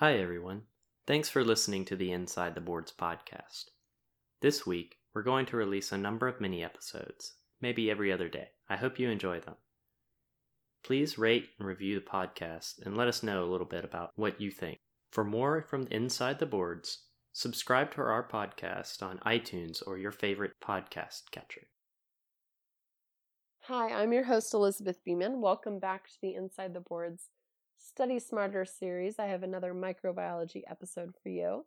Hi, everyone. Thanks for listening to the Inside the Boards podcast. This week, we're going to release a number of mini episodes, maybe every other day. I hope you enjoy them. Please rate and review the podcast and let us know a little bit about what you think. For more from Inside the Boards, subscribe to our podcast on iTunes or your favorite podcast catcher. Hi, I'm your host, Elizabeth Beeman. Welcome back to the Inside the Boards Study Smarter series, I have another microbiology episode for you.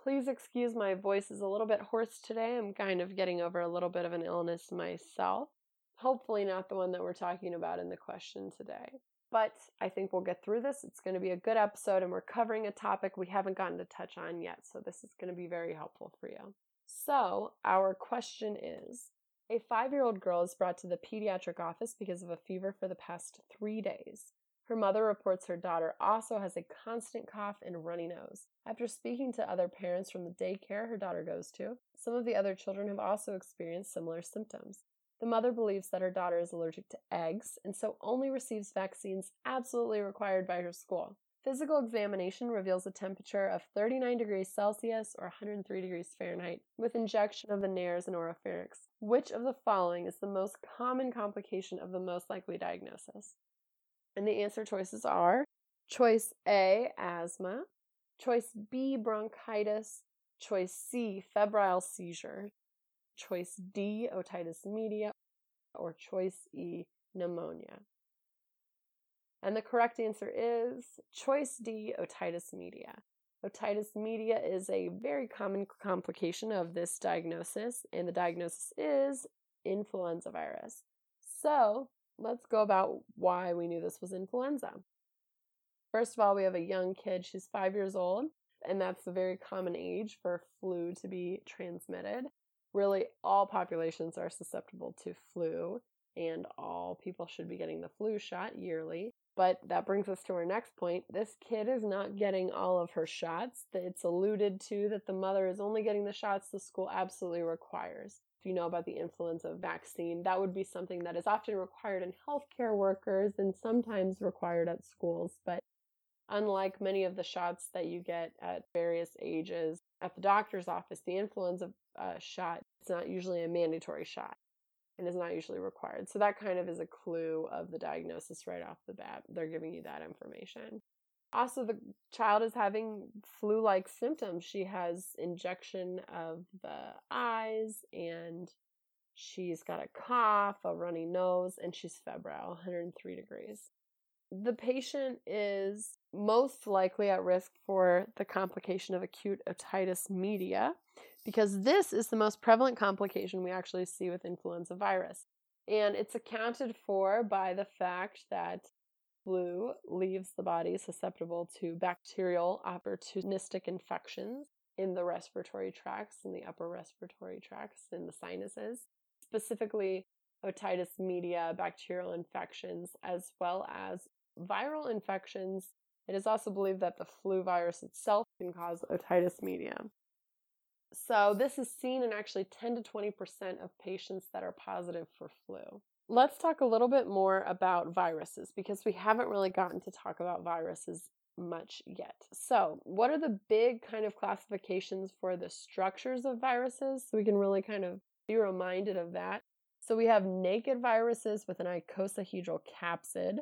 Please excuse my voice is a little bit hoarse today. I'm kind of getting over a little bit of an illness myself. Hopefully, not the one that we're talking about in the question today. But I think we'll get through this. It's going to be a good episode, and we're covering a topic we haven't gotten to touch on yet. So, this is going to be very helpful for you. So, our question is A five year old girl is brought to the pediatric office because of a fever for the past three days. Her mother reports her daughter also has a constant cough and runny nose. After speaking to other parents from the daycare her daughter goes to, some of the other children have also experienced similar symptoms. The mother believes that her daughter is allergic to eggs and so only receives vaccines absolutely required by her school. Physical examination reveals a temperature of 39 degrees Celsius or 103 degrees Fahrenheit with injection of the nares and oropharynx. Which of the following is the most common complication of the most likely diagnosis? And the answer choices are choice A, asthma, choice B, bronchitis, choice C, febrile seizure, choice D, otitis media, or choice E, pneumonia. And the correct answer is choice D, otitis media. Otitis media is a very common complication of this diagnosis, and the diagnosis is influenza virus. So, let's go about why we knew this was influenza. First of all, we have a young kid. She's five years old, and that's a very common age for flu to be transmitted. Really, all populations are susceptible to flu, and all people should be getting the flu shot yearly. But that brings us to our next point. This kid is not getting all of her shots. It's alluded to that the mother is only getting the shots the school absolutely requires you know about the influenza vaccine, that would be something that is often required in healthcare workers and sometimes required at schools. But unlike many of the shots that you get at various ages at the doctor's office, the influenza uh, shot is not usually a mandatory shot and is not usually required. So that kind of is a clue of the diagnosis right off the bat. They're giving you that information. Also, the child is having flu like symptoms. She has injection of the eyes and she's got a cough, a runny nose, and she's febrile, 103 degrees. The patient is most likely at risk for the complication of acute otitis media because this is the most prevalent complication we actually see with influenza virus. And it's accounted for by the fact that flu leaves the body susceptible to bacterial opportunistic infections in the respiratory tracts, in the upper respiratory tracts, in the sinuses, specifically otitis media, bacterial infections, as well as viral infections. It is also believed that the flu virus itself can cause otitis media. So, this is seen in actually 10 to 20% of patients that are positive for flu. Let's talk a little bit more about viruses because we haven't really gotten to talk about viruses much yet. So, what are the big kind of classifications for the structures of viruses? So, we can really kind of be reminded of that. So, we have naked viruses with an icosahedral capsid.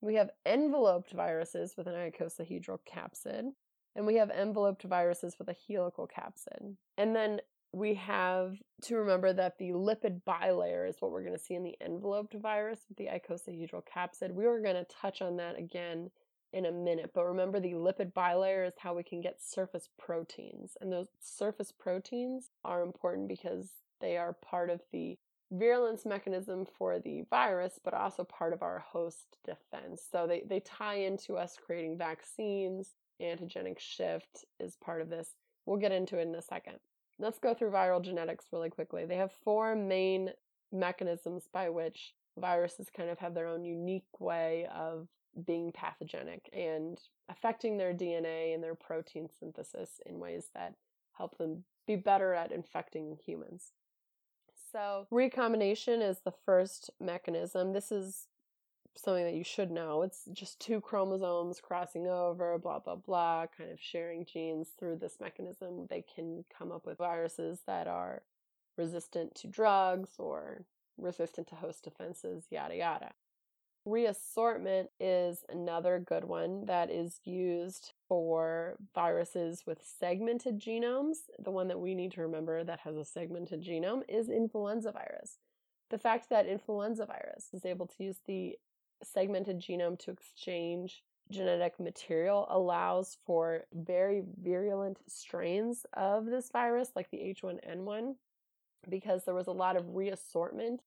We have enveloped viruses with an icosahedral capsid, and we have enveloped viruses with a helical capsid. And then we have to remember that the lipid bilayer is what we're going to see in the enveloped virus with the icosahedral capsid. We are going to touch on that again in a minute, but remember the lipid bilayer is how we can get surface proteins. And those surface proteins are important because they are part of the virulence mechanism for the virus, but also part of our host defense. So they, they tie into us creating vaccines. Antigenic shift is part of this. We'll get into it in a second. Let's go through viral genetics really quickly. They have four main mechanisms by which viruses kind of have their own unique way of being pathogenic and affecting their DNA and their protein synthesis in ways that help them be better at infecting humans. So, recombination is the first mechanism. This is something that you should know. It's just two chromosomes crossing over, blah, blah, blah, kind of sharing genes through this mechanism. They can come up with viruses that are resistant to drugs or resistant to host defenses, yada, yada. Reassortment is another good one that is used for viruses with segmented genomes. The one that we need to remember that has a segmented genome is influenza virus. The fact that influenza virus is able to use the segmented genome to exchange genetic material allows for very virulent strains of this virus, like the H1N1, because there was a lot of reassortment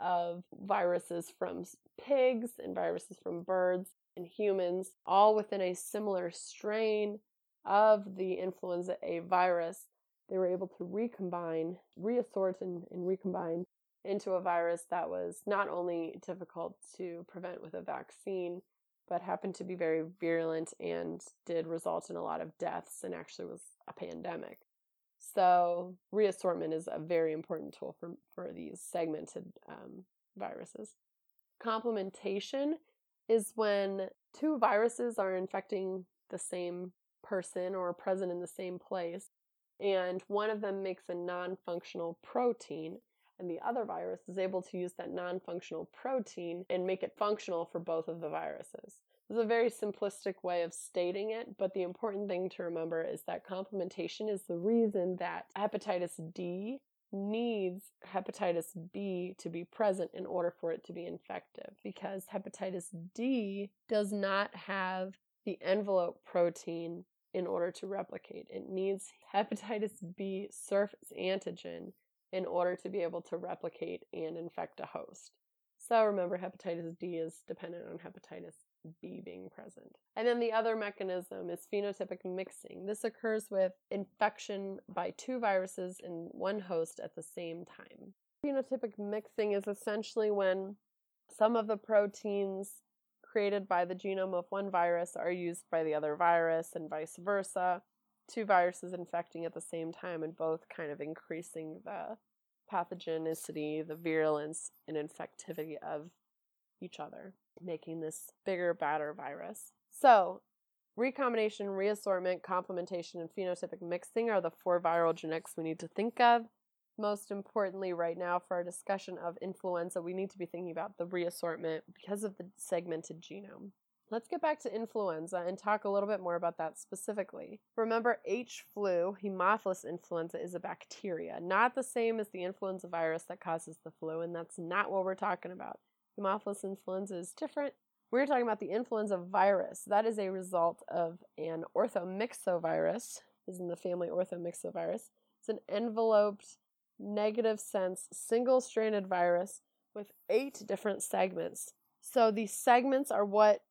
of viruses from pigs and viruses from birds and humans, all within a similar strain of the influenza A virus. They were able to recombine, reassort, and, and recombine into a virus that was not only difficult to prevent with a vaccine, but happened to be very virulent and did result in a lot of deaths and actually was a pandemic. So, reassortment is a very important tool for, for these segmented um, viruses. Complementation is when two viruses are infecting the same person or present in the same place, and one of them makes a non functional protein and the other virus is able to use that non functional protein and make it functional for both of the viruses. This is a very simplistic way of stating it, but the important thing to remember is that complementation is the reason that hepatitis D needs hepatitis B to be present in order for it to be infective because hepatitis D does not have the envelope protein in order to replicate. It needs hepatitis B surface antigen in order to be able to replicate and infect a host. So remember, hepatitis D is dependent on hepatitis B being present. And then the other mechanism is phenotypic mixing. This occurs with infection by two viruses in one host at the same time. Phenotypic mixing is essentially when some of the proteins created by the genome of one virus are used by the other virus and vice versa two viruses infecting at the same time and both kind of increasing the pathogenicity, the virulence, and infectivity of each other, making this bigger, badder virus. So, recombination, reassortment, complementation, and phenotypic mixing are the four viral genetics we need to think of. Most importantly, right now, for our discussion of influenza, we need to be thinking about the reassortment because of the segmented genome. Let's get back to influenza and talk a little bit more about that specifically. Remember, H flu, Haemophilus influenza, is a bacteria, not the same as the influenza virus that causes the flu, and that's not what we're talking about. Haemophilus influenza is different. We're talking about the influenza virus. That is a result of an orthomyxovirus, is in the family orthomyxovirus. It's an enveloped, negative sense, single stranded virus with eight different segments. So these segments are what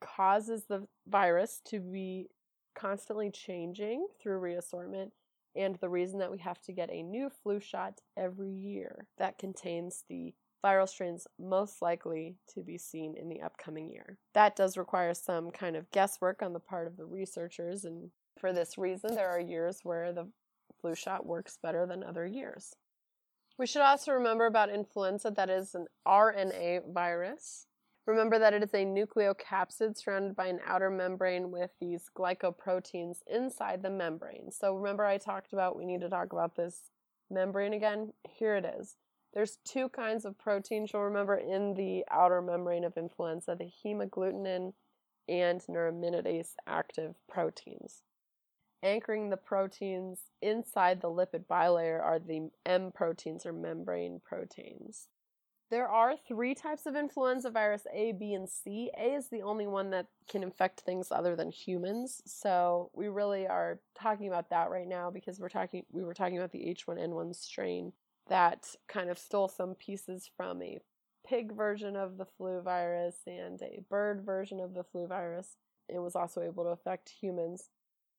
causes the virus to be constantly changing through reassortment and the reason that we have to get a new flu shot every year that contains the viral strains most likely to be seen in the upcoming year. That does require some kind of guesswork on the part of the researchers, and for this reason, there are years where the flu shot works better than other years. We should also remember about influenza that is an RNA virus. Remember that it is a nucleocapsid surrounded by an outer membrane with these glycoproteins inside the membrane. So remember I talked about we need to talk about this membrane again? Here it is. There's two kinds of proteins you'll remember in the outer membrane of influenza the hemagglutinin and neuraminidase active proteins. Anchoring the proteins inside the lipid bilayer are the M proteins or membrane proteins. There are three types of influenza virus A, B, and C. A is the only one that can infect things other than humans. So we really are talking about that right now because we're talking we were talking about the H1N1 strain that kind of stole some pieces from a pig version of the flu virus and a bird version of the flu virus. It was also able to affect humans.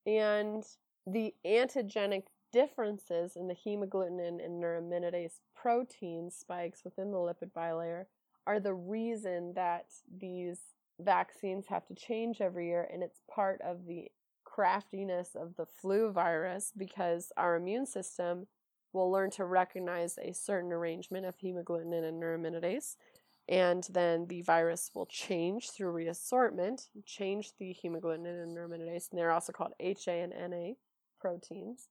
And the antigenic differences in the hemagglutinin and neuraminidase protein spikes within the lipid bilayer are the reason that these vaccines have to change every year, and it's part of the craftiness of the flu virus because our immune system will learn to recognize a certain arrangement of hemagglutinin and neuraminidase, and then the virus will change through reassortment, change the hemagglutinin and neuraminidase, and they're also called HA and NA proteins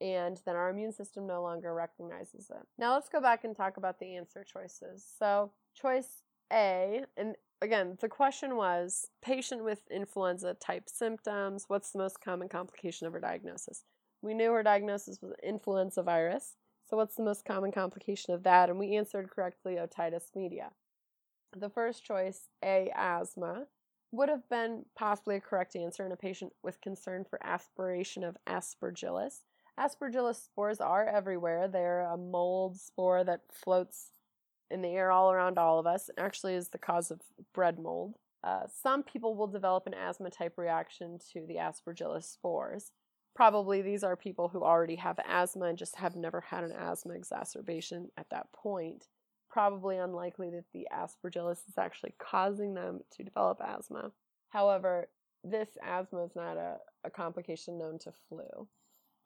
and then our immune system no longer recognizes it. Now let's go back and talk about the answer choices. So, choice A, and again, the question was patient with influenza type symptoms, what's the most common complication of her diagnosis? We knew her diagnosis was influenza virus. So, what's the most common complication of that? And we answered correctly otitis media. The first choice, A, asthma, would have been possibly a correct answer in a patient with concern for aspiration of aspergillus. Aspergillus spores are everywhere. They're a mold spore that floats in the air all around all of us and actually is the cause of bread mold. Uh, some people will develop an asthma type reaction to the aspergillus spores. Probably these are people who already have asthma and just have never had an asthma exacerbation at that point. Probably unlikely that the aspergillus is actually causing them to develop asthma. However, this asthma is not a, a complication known to flu.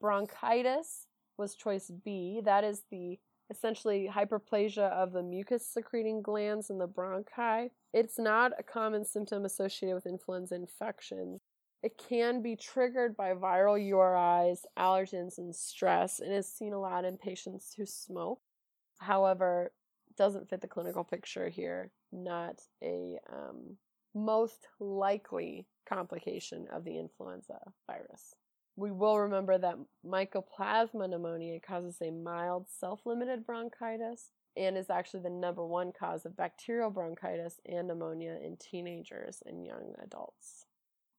Bronchitis was choice B. That is the essentially hyperplasia of the mucus secreting glands in the bronchi. It's not a common symptom associated with influenza infections. It can be triggered by viral URIs, allergens, and stress, and is seen a lot in patients who smoke. However, doesn't fit the clinical picture here. Not a um, most likely complication of the influenza virus. We will remember that mycoplasma pneumonia causes a mild self limited bronchitis and is actually the number one cause of bacterial bronchitis and pneumonia in teenagers and young adults.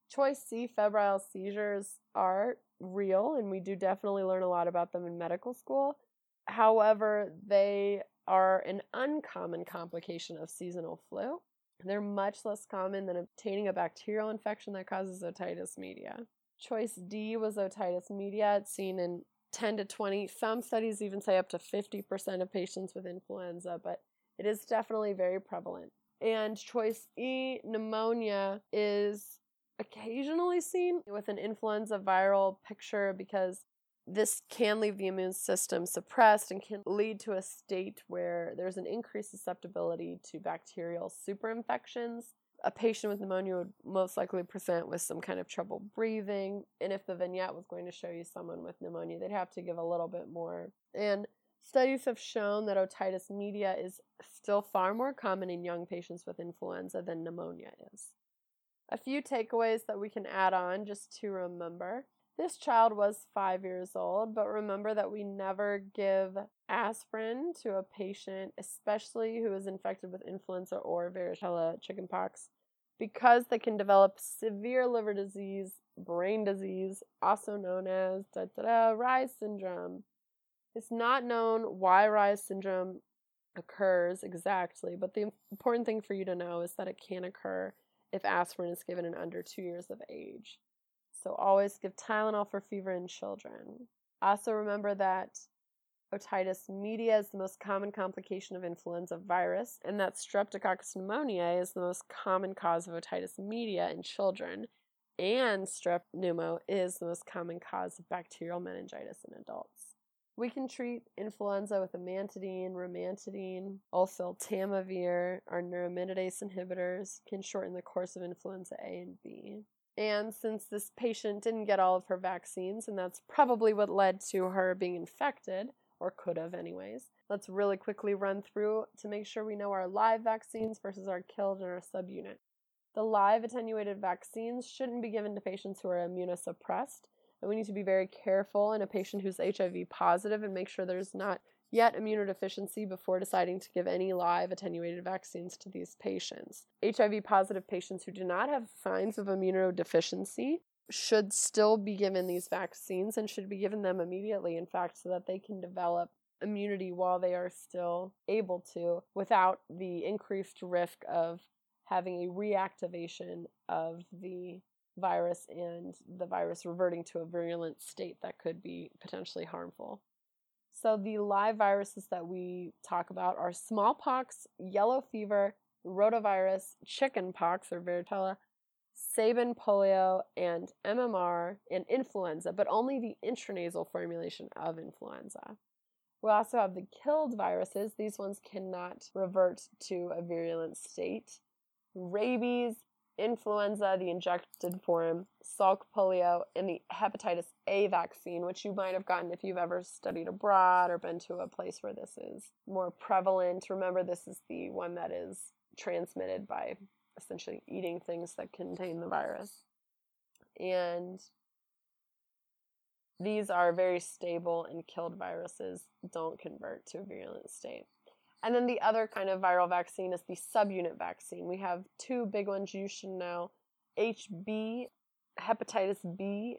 Choice C febrile seizures are real, and we do definitely learn a lot about them in medical school. However, they are an uncommon complication of seasonal flu. They're much less common than obtaining a bacterial infection that causes otitis media. Choice D was otitis media. It's seen in 10 to 20. Some studies even say up to 50% of patients with influenza, but it is definitely very prevalent. And choice E, pneumonia, is occasionally seen with an influenza viral picture because this can leave the immune system suppressed and can lead to a state where there's an increased susceptibility to bacterial superinfections a patient with pneumonia would most likely present with some kind of trouble breathing. And if the vignette was going to show you someone with pneumonia, they'd have to give a little bit more. And studies have shown that otitis media is still far more common in young patients with influenza than pneumonia is. A few takeaways that we can add on just to remember. This child was five years old, but remember that we never give aspirin to a patient, especially who is infected with influenza or varicella chickenpox, because they can develop severe liver disease, brain disease, also known as Reye's syndrome. It's not known why Reye's syndrome occurs exactly, but the important thing for you to know is that it can occur if aspirin is given in under two years of age. So always give Tylenol for fever in children. Also remember that otitis media is the most common complication of influenza virus, and that streptococcus pneumoniae is the most common cause of otitis media in children, and strep pneumo is the most common cause of bacterial meningitis in adults. We can treat influenza with amantadine, rimantadine, oseltamivir. Our neuraminidase inhibitors can shorten the course of influenza A and B. And since this patient didn't get all of her vaccines, and that's probably what led to her being infected, or could have, anyways. Let's really quickly run through to make sure we know our live vaccines versus our killed and our subunit. The live attenuated vaccines shouldn't be given to patients who are immunosuppressed, and we need to be very careful in a patient who's HIV positive and make sure there's not yet immunodeficiency before deciding to give any live attenuated vaccines to these patients. HIV positive patients who do not have signs of immunodeficiency should still be given these vaccines and should be given them immediately, in fact, so that they can develop immunity while they are still able to without the increased risk of having a reactivation of the virus and the virus reverting to a virulent state that could be potentially harmful. So, the live viruses that we talk about are smallpox, yellow fever, rotavirus, chickenpox or varicella, Sabin polio, and MMR and influenza, but only the intranasal formulation of influenza. We also have the killed viruses. These ones cannot revert to a virulent state. Rabies, influenza, the injected form, Salk polio, and the hepatitis A vaccine, which you might have gotten if you've ever studied abroad or been to a place where this is more prevalent. Remember, this is the one that is transmitted by essentially eating things that contain the virus. And these are very stable and killed viruses don't convert to a virulent state. And then the other kind of viral vaccine is the subunit vaccine. We have two big ones you should know. HB, hepatitis B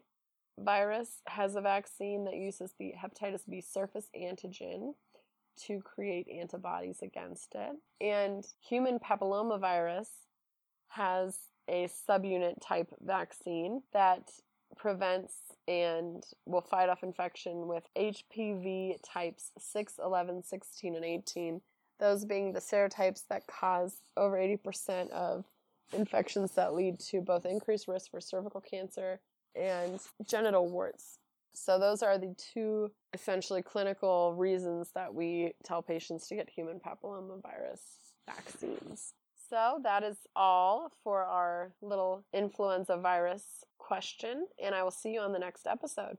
virus, has a vaccine that uses the hepatitis B surface antigen to create antibodies against it. And human papillomavirus has a subunit type vaccine that prevents and will fight off infection with HPV types 6, 11, 16, and 18 those being the serotypes that cause over 80% of infections that lead to both increased risk for cervical cancer and genital warts. So, those are the two essentially clinical reasons that we tell patients to get human papillomavirus vaccines. So, that is all for our little influenza virus question, and I will see you on the next episode.